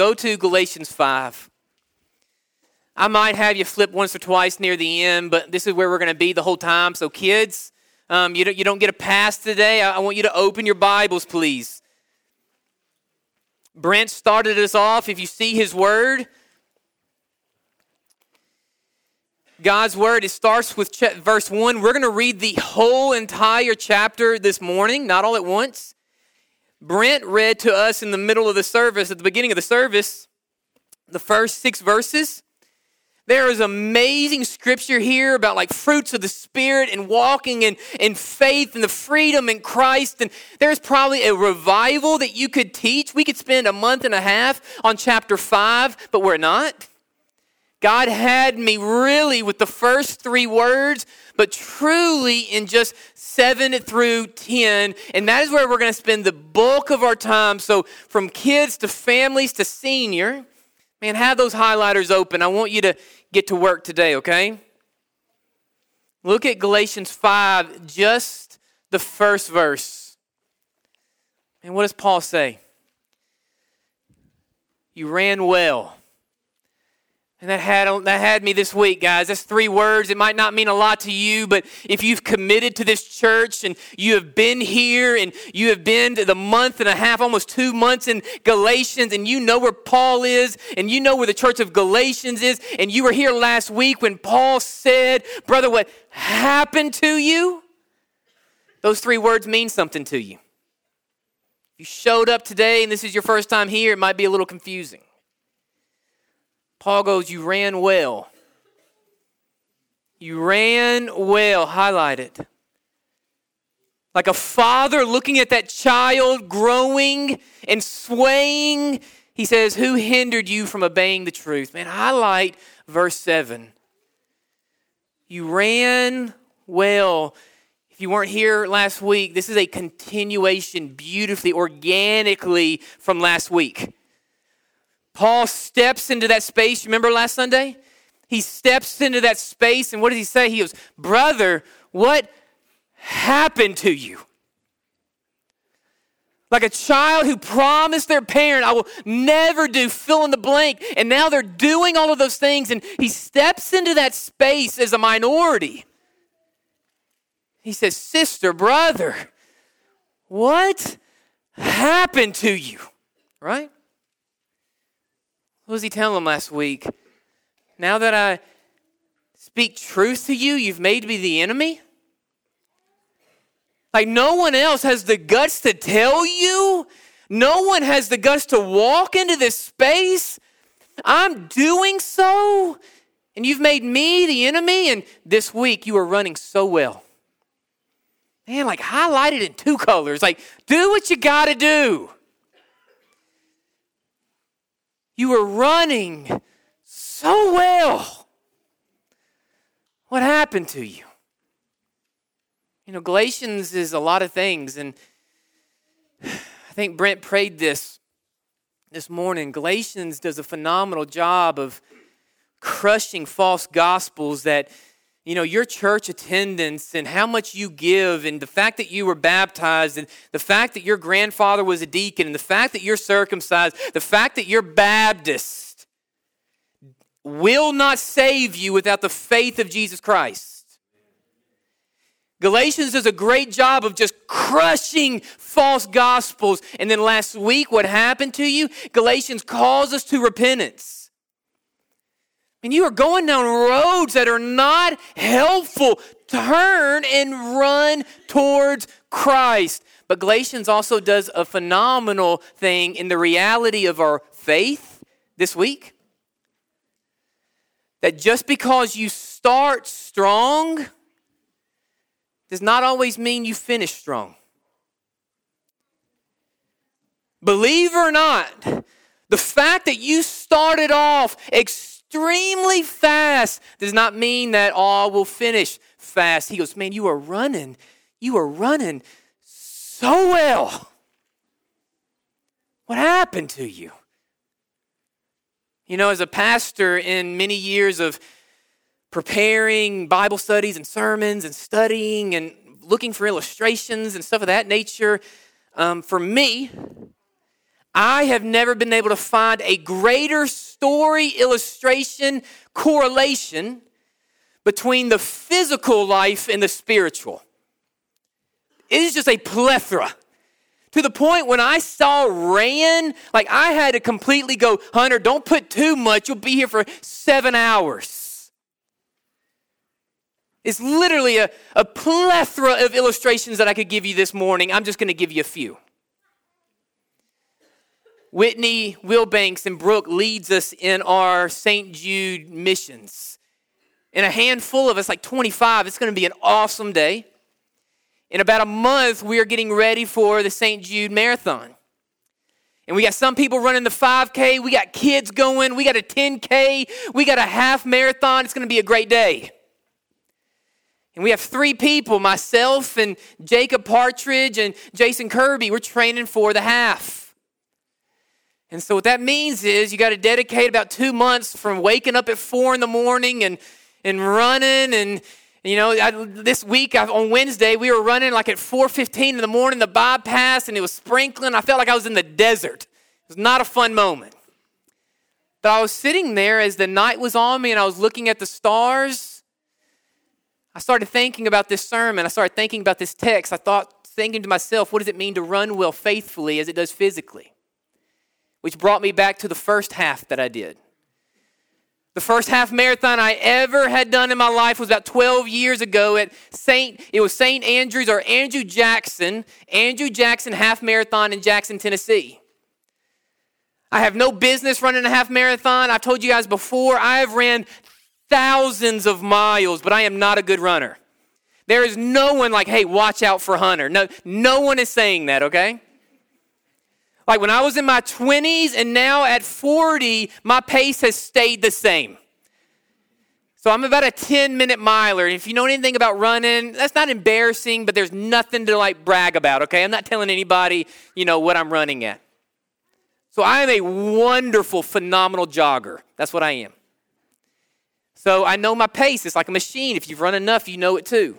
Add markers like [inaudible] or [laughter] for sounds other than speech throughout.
go to Galatians 5. I might have you flip once or twice near the end, but this is where we're going to be the whole time. So, kids, um, you, don't, you don't get a pass today. I, I want you to open your Bibles, please. Brent started us off. If you see his word, God's word, it starts with ch- verse 1. We're going to read the whole entire chapter this morning, not all at once. Brent read to us in the middle of the service, at the beginning of the service, the first six verses. There is amazing scripture here about like fruits of the Spirit and walking in, in faith and the freedom in Christ. And there's probably a revival that you could teach. We could spend a month and a half on chapter five, but we're not. God had me really with the first three words, but truly in just seven through 10. And that is where we're going to spend the bulk of our time. So, from kids to families to senior, man, have those highlighters open. I want you to get to work today, okay? Look at Galatians 5, just the first verse. And what does Paul say? You ran well. And that had, that had me this week, guys. That's three words. It might not mean a lot to you, but if you've committed to this church and you have been here and you have been the month and a half, almost two months in Galatians, and you know where Paul is, and you know where the church of Galatians is, and you were here last week when Paul said, Brother, what happened to you? Those three words mean something to you. If you showed up today and this is your first time here, it might be a little confusing. Paul goes, You ran well. You ran well. Highlight it. Like a father looking at that child growing and swaying, he says, Who hindered you from obeying the truth? Man, highlight verse 7. You ran well. If you weren't here last week, this is a continuation beautifully, organically from last week. Paul steps into that space. Remember last Sunday? He steps into that space, and what does he say? He goes, Brother, what happened to you? Like a child who promised their parent, I will never do fill in the blank. And now they're doing all of those things, and he steps into that space as a minority. He says, Sister, brother, what happened to you? Right? What was he telling them last week? Now that I speak truth to you, you've made me the enemy? Like, no one else has the guts to tell you. No one has the guts to walk into this space. I'm doing so, and you've made me the enemy. And this week, you are running so well. Man, like highlighted in two colors. Like, do what you got to do. You were running so well. What happened to you? You know, Galatians is a lot of things, and I think Brent prayed this this morning. Galatians does a phenomenal job of crushing false gospels that you know, your church attendance and how much you give, and the fact that you were baptized, and the fact that your grandfather was a deacon, and the fact that you're circumcised, the fact that you're Baptist will not save you without the faith of Jesus Christ. Galatians does a great job of just crushing false gospels. And then last week, what happened to you? Galatians calls us to repentance. And you are going down roads that are not helpful. Turn and run towards Christ. But Galatians also does a phenomenal thing in the reality of our faith this week. That just because you start strong does not always mean you finish strong. Believe or not, the fact that you started off extremely fast does not mean that all will finish fast. He goes, Man, you are running. You are running so well. [laughs] What happened to you? You know, as a pastor in many years of preparing Bible studies and sermons and studying and looking for illustrations and stuff of that nature, um, for me, I have never been able to find a greater story, illustration, correlation between the physical life and the spiritual. It is just a plethora. To the point when I saw rain, like I had to completely go, Hunter, don't put too much. You'll be here for seven hours. It's literally a, a plethora of illustrations that I could give you this morning. I'm just going to give you a few. Whitney Wilbanks and Brooke leads us in our St. Jude missions. In a handful of us, like 25, it's going to be an awesome day. In about a month, we are getting ready for the St. Jude Marathon. And we got some people running the 5K, we got kids going, we got a 10K, we got a half marathon. It's going to be a great day. And we have three people myself and Jacob Partridge and Jason Kirby. We're training for the half. And so, what that means is you got to dedicate about two months from waking up at four in the morning and, and running and you know, I, this week I, on Wednesday we were running like at 4:15 in the morning, the bypass, and it was sprinkling. I felt like I was in the desert. It was not a fun moment. But I was sitting there as the night was on me, and I was looking at the stars. I started thinking about this sermon. I started thinking about this text. I thought, thinking to myself, what does it mean to run well faithfully as it does physically? Which brought me back to the first half that I did. The first half marathon I ever had done in my life was about 12 years ago at St. It was St. Andrews or Andrew Jackson, Andrew Jackson half marathon in Jackson, Tennessee. I have no business running a half marathon. I've told you guys before, I have ran thousands of miles, but I am not a good runner. There is no one like, hey, watch out for Hunter. No, no one is saying that, okay? Like when I was in my 20s and now at 40, my pace has stayed the same. So I'm about a 10 minute miler. If you know anything about running, that's not embarrassing, but there's nothing to like brag about, okay? I'm not telling anybody, you know, what I'm running at. So I am a wonderful, phenomenal jogger. That's what I am. So I know my pace. It's like a machine. If you've run enough, you know it too.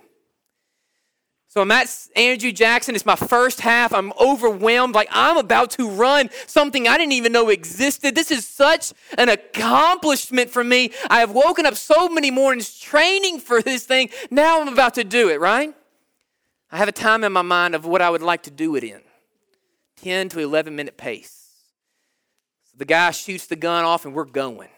So I'm at Andrew Jackson. It's my first half. I'm overwhelmed. Like I'm about to run something I didn't even know existed. This is such an accomplishment for me. I have woken up so many mornings training for this thing. Now I'm about to do it, right? I have a time in my mind of what I would like to do it in 10 to 11 minute pace. So the guy shoots the gun off and we're going.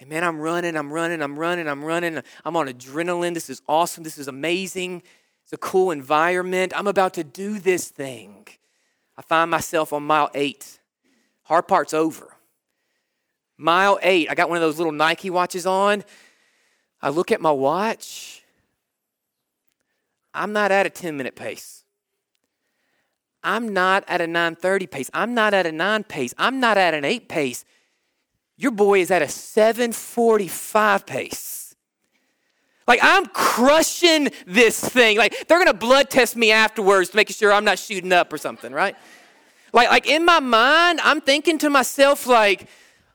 And man, I'm running, I'm running, I'm running, I'm running. I'm on adrenaline. This is awesome. This is amazing. It's a cool environment. I'm about to do this thing. I find myself on mile eight. Hard part's over. Mile eight, I got one of those little Nike watches on. I look at my watch. I'm not at a 10 minute pace. I'm not at a 930 pace. I'm not at a 9 pace. I'm not at an 8 pace. Your boy is at a 745 pace. Like I'm crushing this thing. Like they're gonna blood test me afterwards to make sure I'm not shooting up or something, right? Like, like in my mind, I'm thinking to myself, like,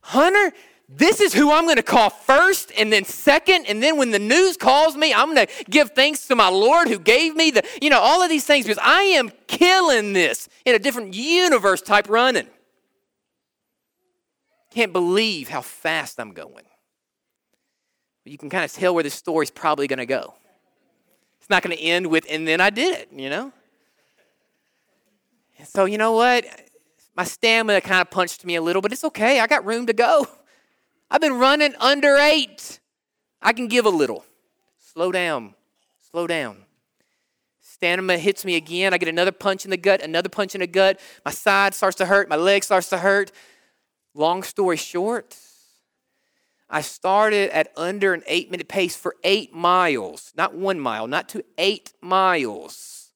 Hunter, this is who I'm to call first and then second. And then when the news calls me, I'm to give thanks to my Lord who gave me the, you know, all of these things because I am killing this in a different universe type running. Can't believe how fast I'm going. But you can kind of tell where this story's probably going to go. It's not going to end with, and then I did it, you know? And so, you know what? My stamina kind of punched me a little, but it's okay. I got room to go. I've been running under eight. I can give a little. Slow down. Slow down. Stamina hits me again. I get another punch in the gut, another punch in the gut. My side starts to hurt. My leg starts to hurt. Long story short, I started at under an eight minute pace for eight miles, not one mile, not to eight miles,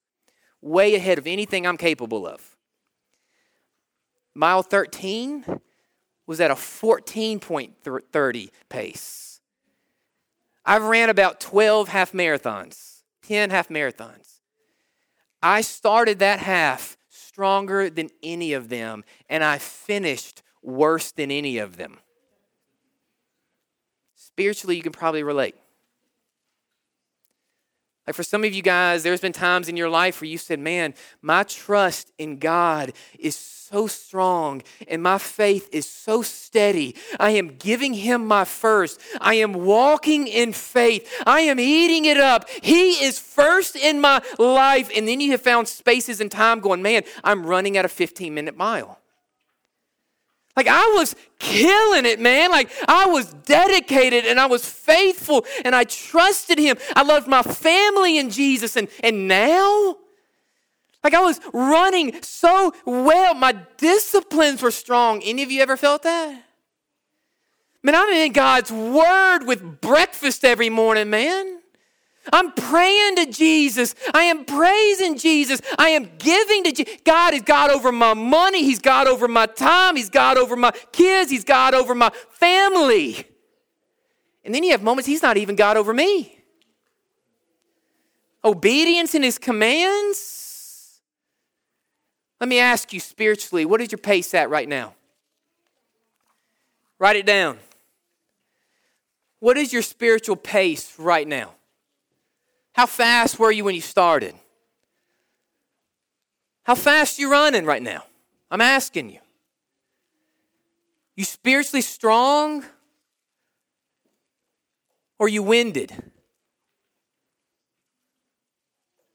way ahead of anything I'm capable of. Mile 13 was at a 14.30 pace. I've ran about 12 half marathons, 10 half marathons. I started that half stronger than any of them, and I finished worse than any of them. Spiritually, you can probably relate. Like for some of you guys, there's been times in your life where you said, Man, my trust in God is so strong and my faith is so steady. I am giving Him my first. I am walking in faith. I am eating it up. He is first in my life. And then you have found spaces and time going, Man, I'm running at a 15 minute mile. Like I was killing it, man. Like I was dedicated and I was faithful and I trusted him. I loved my family in Jesus. And, and now, like I was running so well. My disciplines were strong. Any of you ever felt that? Man, I'm in God's word with breakfast every morning, man. I'm praying to Jesus. I am praising Jesus. I am giving to Jesus. God is God over my money. He's God over my time. He's God over my kids. He's God over my family. And then you have moments He's not even God over me. Obedience in His commands. Let me ask you spiritually, what is your pace at right now? Write it down. What is your spiritual pace right now? How fast were you when you started? How fast you running right now? I'm asking you. You spiritually strong or you winded?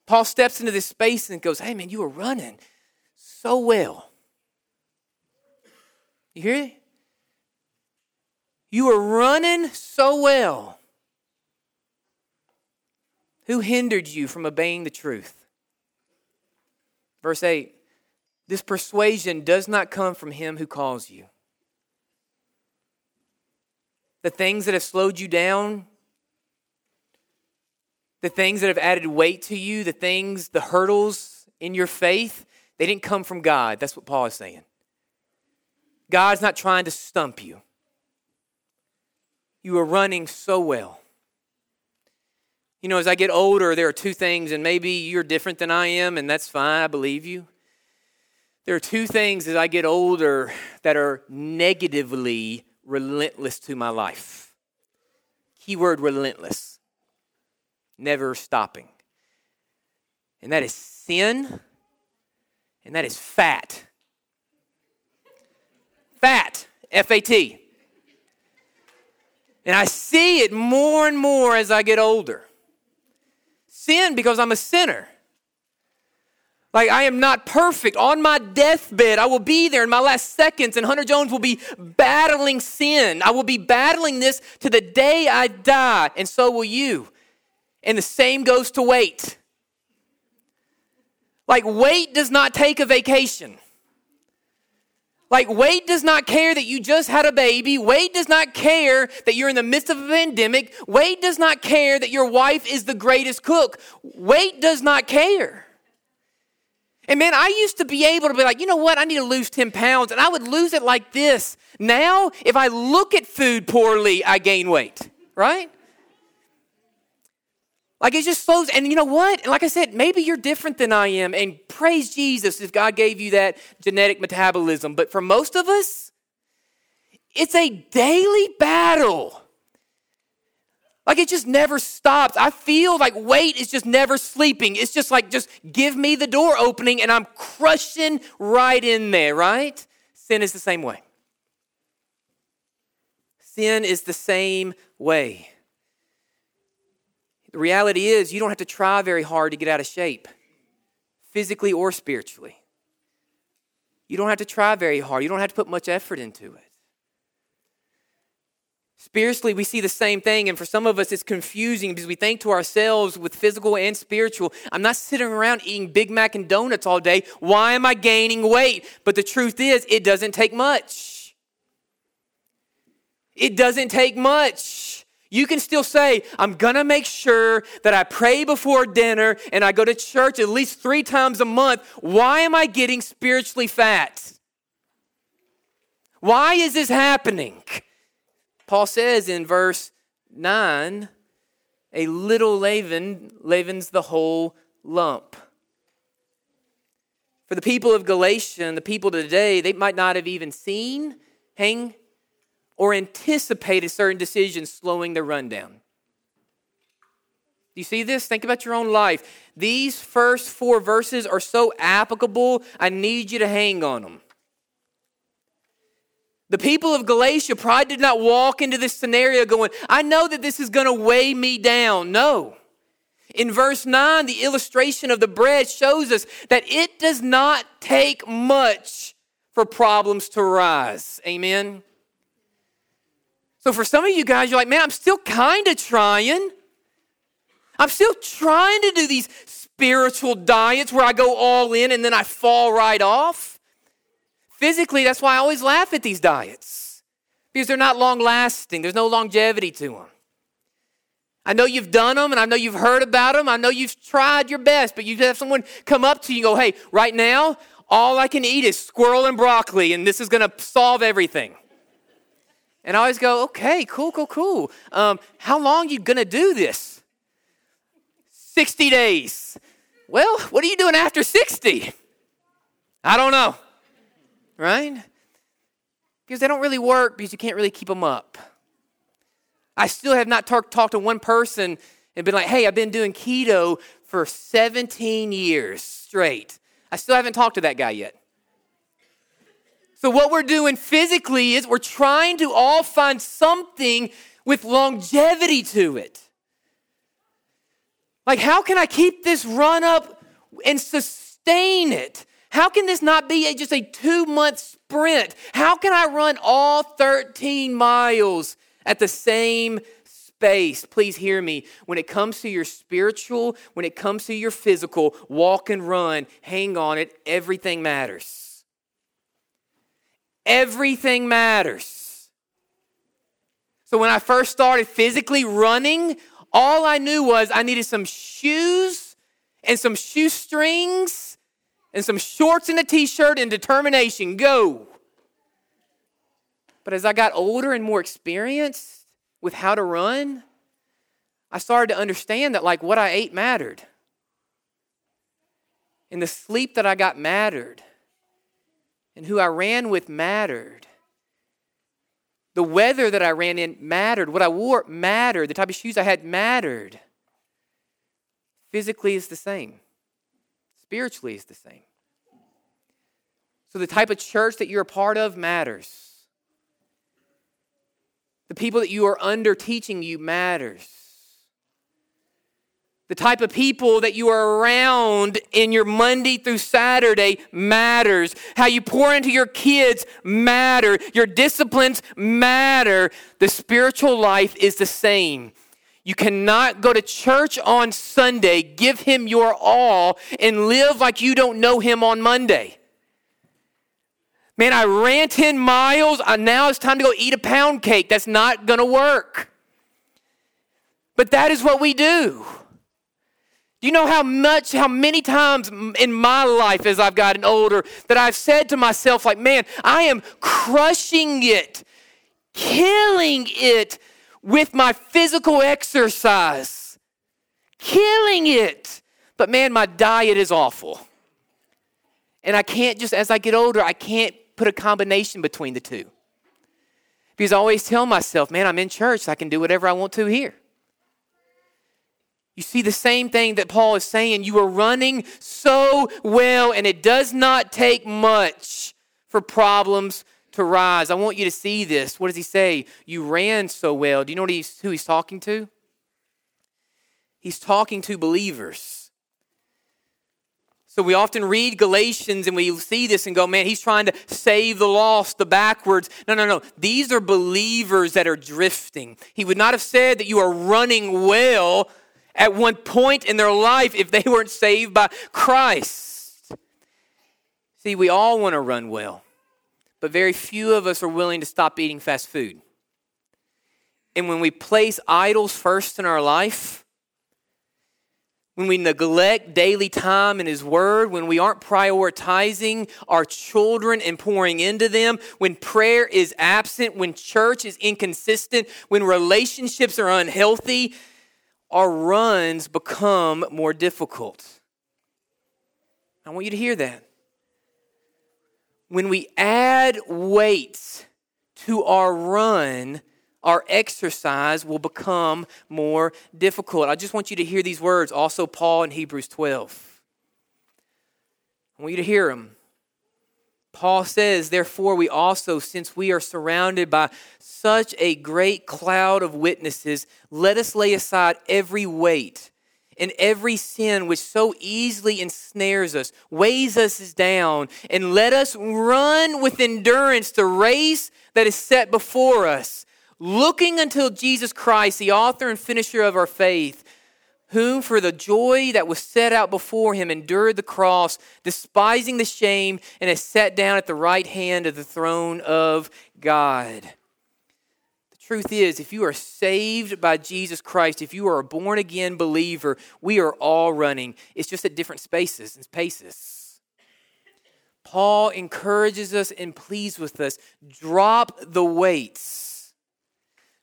Paul steps into this space and goes, Hey man, you were running so well. You hear it? You were running so well. Who hindered you from obeying the truth? Verse 8 This persuasion does not come from him who calls you. The things that have slowed you down, the things that have added weight to you, the things, the hurdles in your faith, they didn't come from God. That's what Paul is saying. God's not trying to stump you. You are running so well. You know, as I get older, there are two things, and maybe you're different than I am, and that's fine. I believe you. There are two things as I get older that are negatively relentless to my life. Keyword relentless, never stopping. And that is sin, and that is fat. Fat, F A T. And I see it more and more as I get older sin because I'm a sinner. Like, I am not perfect. On my deathbed, I will be there in my last seconds, and Hunter Jones will be battling sin. I will be battling this to the day I die, and so will you. And the same goes to weight. Like, weight does not take a vacation. Like, weight does not care that you just had a baby. weight does not care that you're in the midst of a pandemic. weight does not care that your wife is the greatest cook. weight does not care. And man, I used to be able to be like, you know what? I need to lose 10 pounds. And I would lose it like this. Now, if I look at food poorly, I gain weight, right? Like it just slows. And you know what? And like I said, maybe you're different than I am. And praise Jesus if God gave you that genetic metabolism. But for most of us, it's a daily battle. Like it just never stops. I feel like weight is just never sleeping. It's just like, just give me the door opening and I'm crushing right in there, right? Sin is the same way. Sin is the same way. The reality is, you don't have to try very hard to get out of shape, physically or spiritually. You don't have to try very hard, you don't have to put much effort into it. Spiritually, we see the same thing, and for some of us, it's confusing because we think to ourselves with physical and spiritual, I'm not sitting around eating Big Mac and donuts all day. Why am I gaining weight? But the truth is, it doesn't take much. It doesn't take much. You can still say, I'm going to make sure that I pray before dinner and I go to church at least three times a month. Why am I getting spiritually fat? Why is this happening? Paul says in verse 9, a little leaven leavens the whole lump. For the people of Galatia and the people today, they might not have even seen, hang or anticipated certain decisions slowing their rundown. Do you see this? Think about your own life. These first four verses are so applicable, I need you to hang on them. The people of Galatia probably did not walk into this scenario going, I know that this is going to weigh me down. No. In verse 9, the illustration of the bread shows us that it does not take much for problems to rise. Amen. So for some of you guys, you're like, man, I'm still kind of trying. I'm still trying to do these spiritual diets where I go all in and then I fall right off. Physically, that's why I always laugh at these diets because they're not long lasting, there's no longevity to them. I know you've done them and I know you've heard about them. I know you've tried your best, but you have someone come up to you and go, hey, right now, all I can eat is squirrel and broccoli, and this is going to solve everything. And I always go, okay, cool, cool, cool. Um, how long you to do this? 60 days. Well, what are you doing after 60? I don't know. Right? Because they don't really work because you can't really keep them up. I still have not talked talk to one person and been like, hey, I've been doing keto for 17 years straight. I still haven't talked to that guy yet. So, what we're doing physically is we're trying to all find something with longevity to it. Like, how can I keep this run up and sustain it? How can this not be a, just a two month sprint? How can I run all 13 miles at the same space? Please hear me. When it comes to your spiritual, when it comes to your physical, walk and run, hang on it, everything matters. Everything matters. So when I first started physically running, all I knew was I needed some shoes and some shoestrings and some shorts and a t shirt and determination. Go. But as I got older and more experienced with how to run, I started to understand that like what I ate mattered. And the sleep that I got mattered and who I ran with mattered. The weather that I ran in mattered. What I wore mattered. The type of shoes I had mattered. Physically is the same. Spiritually is the same. So the type of church that you're a part of matters. The people that you are under teaching you matters. The type of people that you are around in your Monday through Saturday matters. How you pour into your kids matter. Your disciplines matter. The spiritual life is the same. You cannot go to church on Sunday, give him your all, and live like you don't know him on Monday. Man, I ran 10 miles. Now it's time to go eat a pound cake. That's not going to work. But that is what we do. You know how much, how many times in my life as I've gotten older that I've said to myself, like, man, I am crushing it, killing it with my physical exercise, killing it. But man, my diet is awful. And I can't just, as I get older, I can't put a combination between the two. Because I always tell myself, man, I'm in church, so I can do whatever I want to here. You see the same thing that Paul is saying. You are running so well, and it does not take much for problems to rise. I want you to see this. What does he say? You ran so well. Do you know he's, who he's talking to? He's talking to believers. So we often read Galatians and we see this and go, man, he's trying to save the lost, the backwards. No, no, no. These are believers that are drifting. He would not have said that you are running well at one point in their life if they weren't saved by Christ. See, we all want to run well, but very few of us are willing to stop eating fast food. And when we place idols first in our life, when we neglect daily time in His Word, when we aren't prioritizing our children and pouring into them, when prayer is absent, when church is inconsistent, when relationships are unhealthy, our runs become more difficult. I want you to hear that. When we add weights to our run, our exercise will become more difficult. I just want you to hear these words, also Paul in Hebrews 12. I want you to hear them. Paul says, Therefore, we also, since we are surrounded by such a great cloud of witnesses, let us lay aside every weight and every sin which so easily ensnares us, weighs us down, and let us run with endurance the race that is set before us, looking until Jesus Christ, the author and finisher of our faith, whom for the joy that was set out before him endured the cross, despising the shame, and is set down at the right hand of the throne of God. The truth is, if you are saved by Jesus Christ, if you are a born again believer, we are all running. It's just at different spaces and paces. Paul encourages us and pleads with us drop the weights.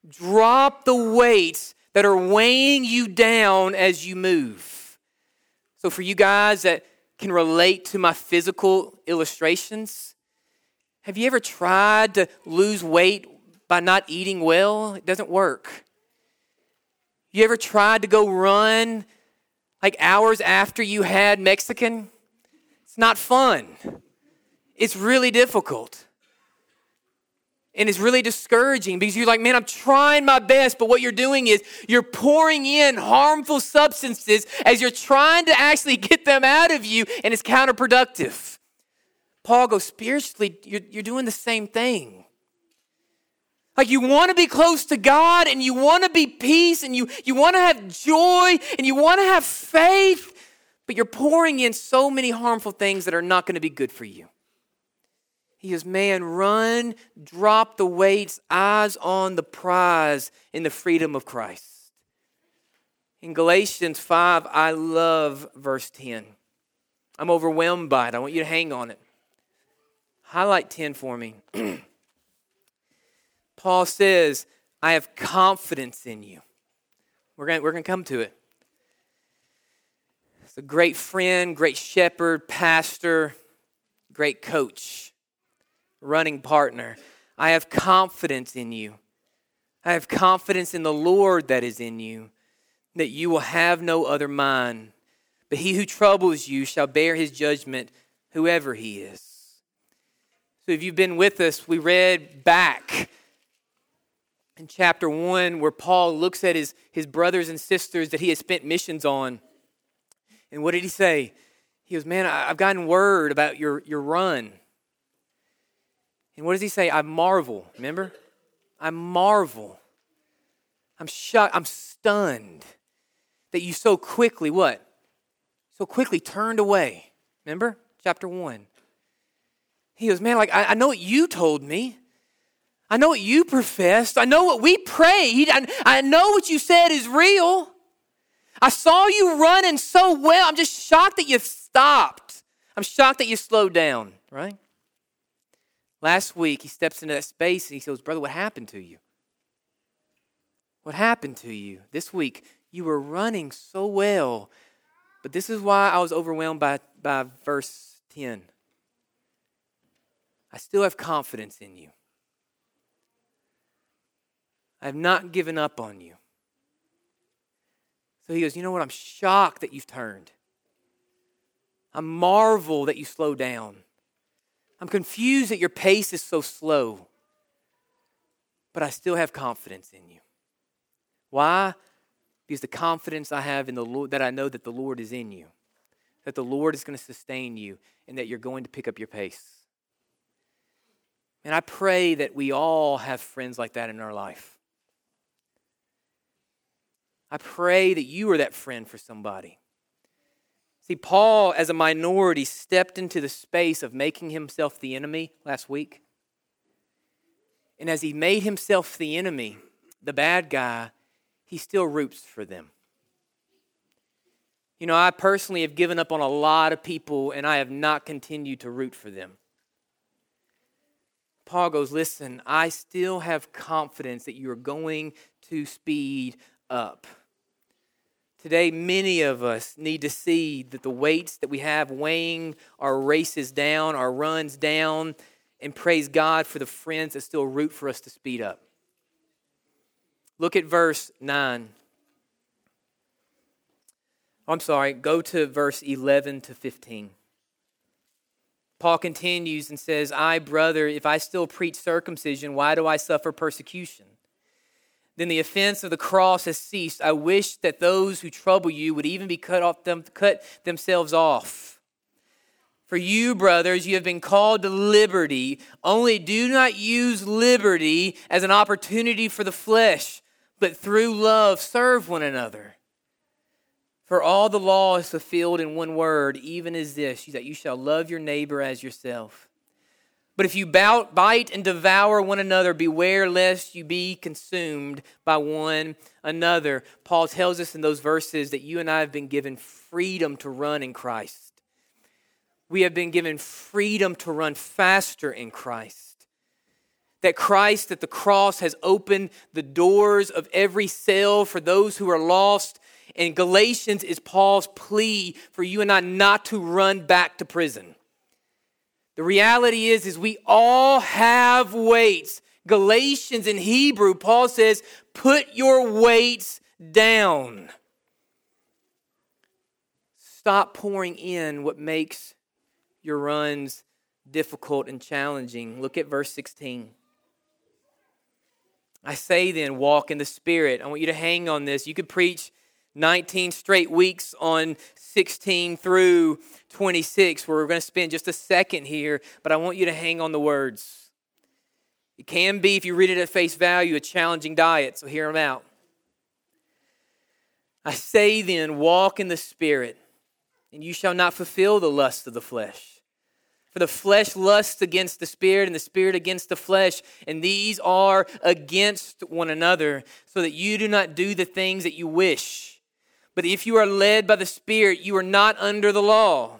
Drop the weights that are weighing you down as you move. So, for you guys that can relate to my physical illustrations, have you ever tried to lose weight by not eating well, it doesn't work. You ever tried to go run like hours after you had Mexican? It's not fun. It's really difficult. And it's really discouraging because you're like, man, I'm trying my best, but what you're doing is you're pouring in harmful substances as you're trying to actually [laughs] get them out of you, and it's counterproductive. Paul goes, spiritually, you're, you're doing the same thing. Like you want to be close to God and you want to be peace and you, you want to have joy and you want to have faith, but you're pouring in so many harmful things that are not going to be good for you. He says, Man, run, drop the weights, eyes on the prize in the freedom of Christ. In Galatians 5, I love verse 10. I'm overwhelmed by it. I want you to hang on it. Highlight 10 for me. [clears throat] Paul says, I have confidence in you. We're going we're to come to it. It's a great friend, great shepherd, pastor, great coach, running partner. I have confidence in you. I have confidence in the Lord that is in you, that you will have no other mind. But he who troubles you shall bear his judgment, whoever he is. So if you've been with us, we read back in chapter 1 where Paul looks at his, his brothers and sisters that he has spent missions on. And what did he say? He goes, Man, I've gotten word about your, your run. And what does he say? I marvel. Remember? I marvel. I'm shocked. I'm stunned that you so quickly, what? So quickly turned away. Remember? Chapter 1. He goes, Man, like, I, I know what you told me. I know what you professed. I know what we prayed. I, I know what you said is real. I saw you running so well. I'm just shocked that you stopped. I'm shocked that you slowed down, right? Last week, he steps into that space and he says, Brother, what happened to you? What happened to you? This week, you were running so well. But this is why I was overwhelmed by, by verse 10. I still have confidence in you. I have not given up on you. So he goes, You know what? I'm shocked that you've turned. I marvel that you slow down. I'm confused that your pace is so slow. But I still have confidence in you. Why? Because the confidence I have in the Lord, that I know that the Lord is in you, that the Lord is going to sustain you, and that you're going to pick up your pace. And I pray that we all have friends like that in our life. I pray that you are that friend for somebody. See, Paul, as a minority, stepped into the space of making himself the enemy last week. And as he made himself the enemy, the bad guy, he still roots for them. You know, I personally have given up on a lot of people and I have not continued to root for them. Paul goes, Listen, I still have confidence that you are going to speed up. Today, many of us need to see that the weights that we have weighing our races down, our runs down, and praise God for the friends that still root for us to speed up. Look at verse 9. I'm sorry, go to verse 11 to 15. Paul continues and says, I, brother, if I still preach circumcision, why do I suffer persecution? Then the offense of the cross has ceased. I wish that those who trouble you would even be cut off them, cut themselves off. For you, brothers, you have been called to liberty. Only do not use liberty as an opportunity for the flesh, but through love serve one another. For all the law is fulfilled in one word, even as this, that you shall love your neighbor as yourself. But if you bite and devour one another, beware lest you be consumed by one another. Paul tells us in those verses that you and I have been given freedom to run in Christ. We have been given freedom to run faster in Christ. That Christ at the cross has opened the doors of every cell for those who are lost and Galatians is Paul's plea for you and I not to run back to prison. The reality is, is we all have weights. Galatians in Hebrew, Paul says, put your weights down. Stop pouring in what makes your runs difficult and challenging. Look at verse 16. I say then, walk in the Spirit. I want you to hang on this. You could preach 19 straight weeks on 16 through 26, where we're going to spend just a second here, but I want you to hang on the words. It can be, if you read it at face value, a challenging diet, so hear them out. I say then, walk in the Spirit, and you shall not fulfill the lust of the flesh. For the flesh lusts against the spirit, and the spirit against the flesh, and these are against one another, so that you do not do the things that you wish. But if you are led by the Spirit, you are not under the law.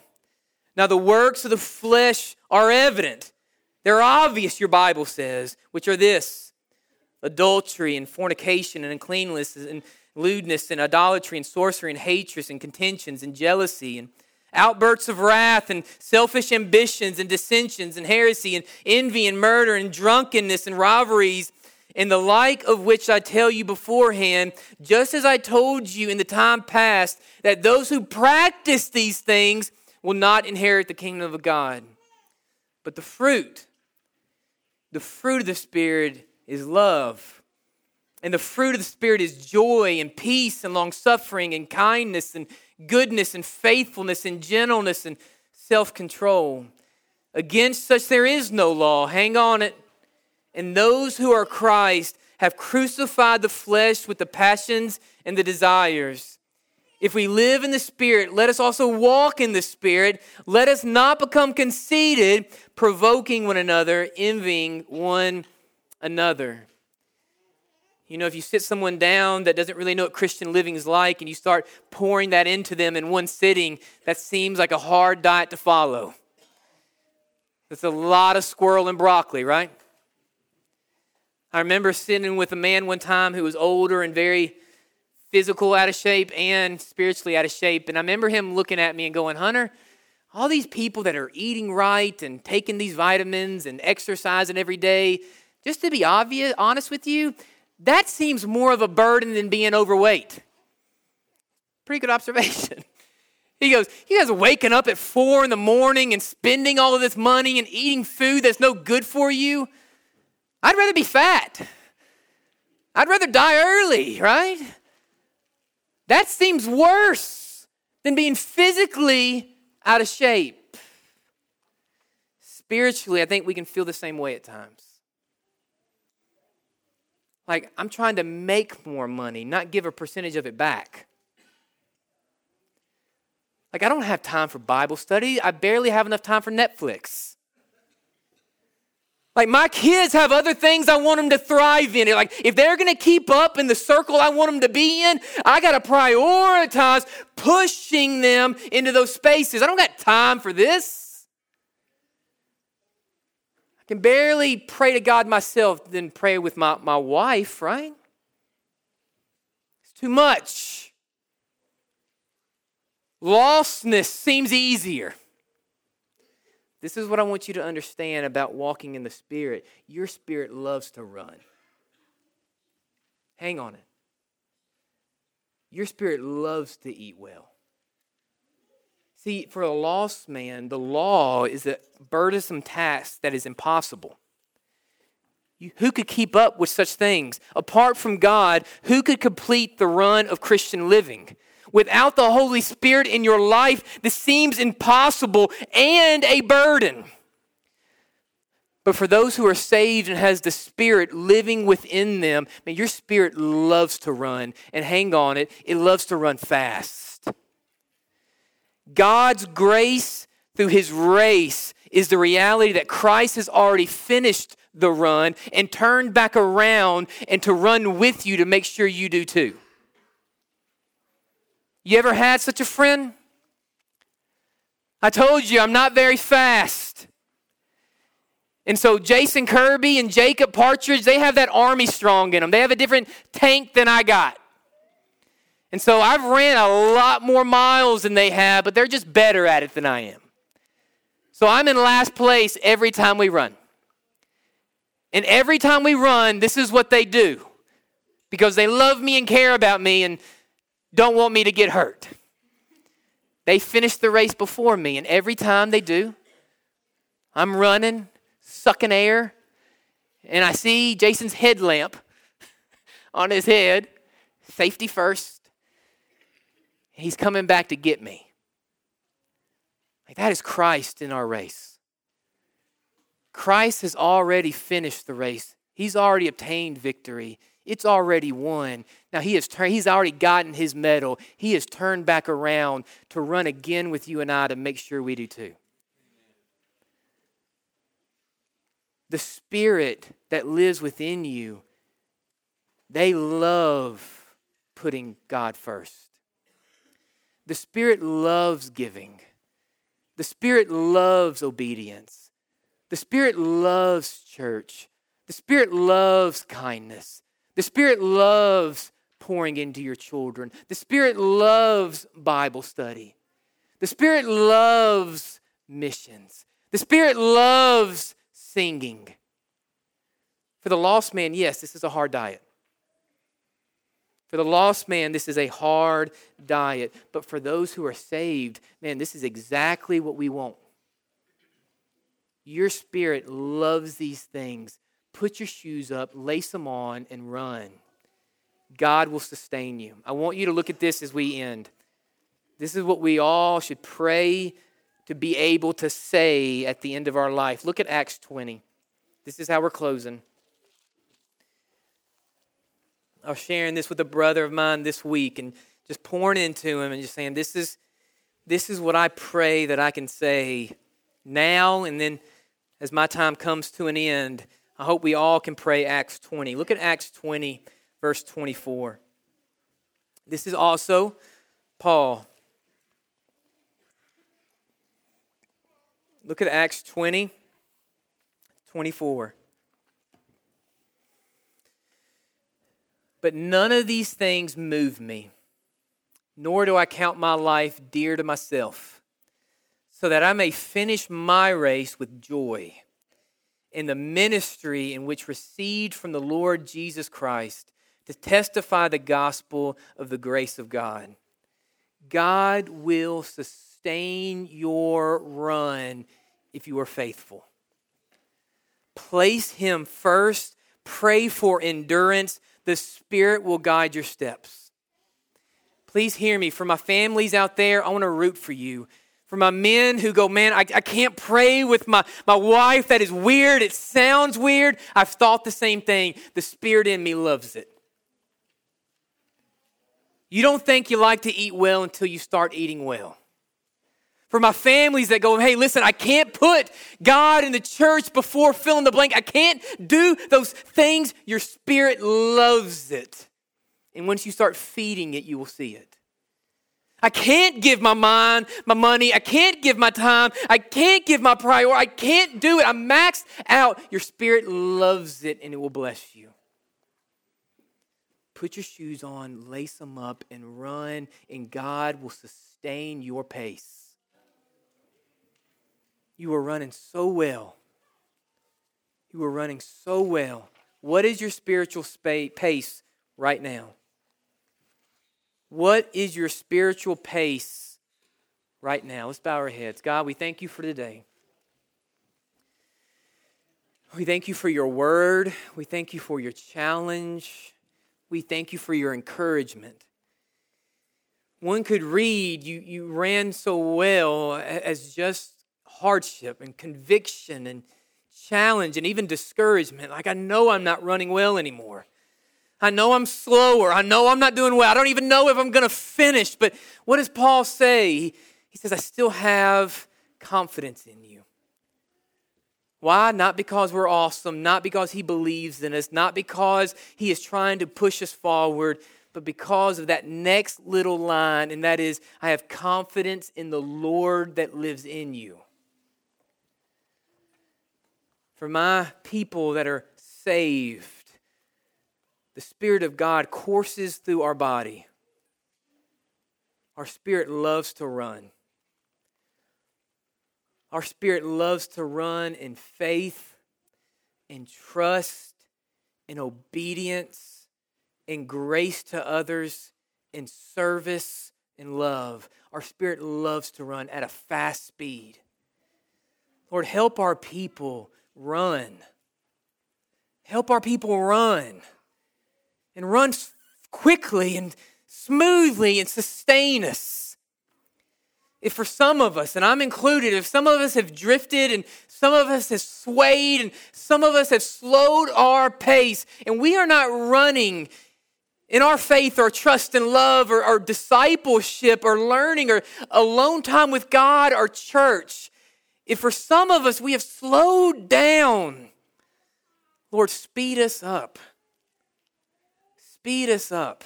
Now, the works of the flesh are evident. They're obvious, your Bible says, which are this adultery and fornication and uncleanness and lewdness and idolatry and sorcery and hatred and contentions and jealousy and outbursts of wrath and selfish ambitions and dissensions and heresy and envy and murder and drunkenness and rivalries in the like of which I tell you beforehand, just as I told you in the time past, that those who practice these things will not inherit the kingdom of God. But the fruit, the fruit of the Spirit is love. And the fruit of the Spirit is joy and peace and long suffering and kindness and goodness and faithfulness and gentleness and self control. Against such there is no law. Hang on it. And those who are Christ have crucified the flesh with the passions and the desires. If we live in the Spirit, let us also walk in the Spirit. Let us not become conceited, provoking one another, envying one another. You know, if you sit someone down that doesn't really know what Christian living is like and you start pouring that into them in one sitting, that seems like a hard diet to follow. That's a lot of squirrel and broccoli, right? I remember sitting with a man one time who was older and very physical out of shape and spiritually out of shape. And I remember him looking at me and going, Hunter, all these people that are eating right and taking these vitamins and exercising every day, just to be obvious, honest with you, that seems more of a burden than being overweight. Pretty good [laughs] observation. He goes, You guys are waking up at four in the morning and spending all of this money and eating food that's no good for you. I'd rather be fat. I'd rather die early, right? That seems worse than being physically out of shape. Spiritually, I think we can feel the same way at times. Like, I'm trying to make more money, not give a percentage of it back. Like, I don't have time for Bible study. I barely have enough time for Netflix. Like my kids have other things I want them to thrive in. Like if they're going to keep up in the circle I want them to be in, I got to prioritize pushing them into those spaces. I don't got time for this. I can barely pray to God myself, than pray with my, my wife, right? It's too much. Lostness seems easier. This is what I want you to understand about walking in the Spirit. Your spirit loves to run. hang on it. Your spirit loves to eat well. See, for a lost man, the law is a burdensome task that is impossible. who could keep up with such things? Apart from God, who could complete the run of Christian living? Without the Holy Spirit in your life, this seems impossible and a burden. But for those who are saved and has the Spirit living within them, man, your spirit loves to run. And hang on it, it loves to run fast. God's grace through his race is the reality that Christ has already finished the run and turned back around and to run with you to make sure you do too. You ever had such a friend? I told you I'm not very fast. And so Jason Kirby and Jacob Partridge, they have that army strong in them. They have a different tank than I got. And so I've ran a lot more miles than they have, but they're just better at it than I am. So I'm in last place every time we run. And every time we run, this is what they do because they love me and care about me and don't want me to get hurt. They finish the race before me, and every time they do, I'm running, sucking air, and I see Jason's headlamp [laughs] on his head, safety first. He's coming back to get me. Like that is Christ in our race. Christ has already finished the race. He's already obtained victory. It's already won. Now he has turned, he's already gotten his medal. He has turned back around to run again with you and I to make sure we do too. The spirit that lives within you, they love putting God first. The spirit loves giving. The spirit loves obedience. The spirit loves church. The spirit loves kindness. The Spirit loves pouring into your children. The Spirit loves Bible study. The Spirit loves missions. The Spirit loves singing. For the lost man, yes, this is a hard diet. For the lost man, this is a hard diet. But for those who are saved, man, this is exactly what we want. Your spirit loves these things put your shoes up, lace them on, and run. God will sustain you. I want you to look at this as we end. This is what we all should pray to be able to say at the end of our life. Look at Acts 20. This is how we're closing. I was sharing this with a brother of mine this week and just pouring into him and just saying, This is, this is what I pray that I can say now and then as my time comes to an end I hope we all can pray Acts 20. Look at Acts 20, verse 24. This is also Paul. Look at Acts 20, 24. But none of these things move me, nor do I count my life dear to myself, so that I may finish my race with joy in the ministry in which received from the Lord Jesus Christ to testify the gospel of the grace of God. God will sustain your run if you are faithful. Place Him first, pray for endurance. The Spirit will guide your steps. Please hear me. For my families out there, I want to root for you. For my men who go, man, I, I can't pray with my, my wife. That is weird. It sounds weird. I've thought the same thing. The spirit in me loves it. You don't think you like to eat well until you start eating well. For my families that go, hey, listen, I can't put God in the church before fill in the blank. I can't do those things. Your spirit loves it. And once you start feeding it, you will see it. I can't give my mind, my money. I can't give my time. I can't give my priority. I can't do it. I'm maxed out. Your spirit loves it and it will bless you. Put your shoes on, lace them up, and run, and God will sustain your pace. You are running so well. You are running so well. What is your spiritual pace right now? What is your spiritual pace right now? Let's bow our heads. God, we thank you for today. We thank you for your word. We thank you for your challenge. We thank you for your encouragement. One could read, you, you ran so well as just hardship and conviction and challenge and even discouragement. Like, I know I'm not running well anymore. I know I'm slower. I know I'm not doing well. I don't even know if I'm going to finish. But what does Paul say? He says, I still have confidence in you. Why? Not because we're awesome, not because he believes in us, not because he is trying to push us forward, but because of that next little line, and that is, I have confidence in the Lord that lives in you. For my people that are saved, the Spirit of God courses through our body. Our spirit loves to run. Our spirit loves to run in faith, in trust, in obedience, in grace to others, in service, in love. Our spirit loves to run at a fast speed. Lord, help our people run. Help our people run and run quickly and smoothly and sustain us. If for some of us, and I'm included, if some of us have drifted and some of us have swayed and some of us have slowed our pace and we are not running in our faith or trust and love or, or discipleship or learning or alone time with God or church, if for some of us we have slowed down, Lord, speed us up. Speed us up.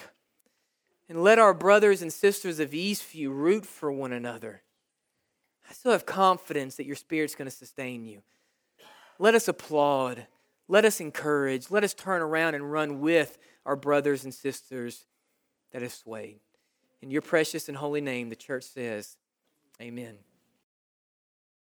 And let our brothers and sisters of Eastview root for one another. I still have confidence that your Spirit's going to sustain you. Let us applaud. Let us encourage. Let us turn around and run with our brothers and sisters that have swayed. In your precious and holy name, the church says, Amen.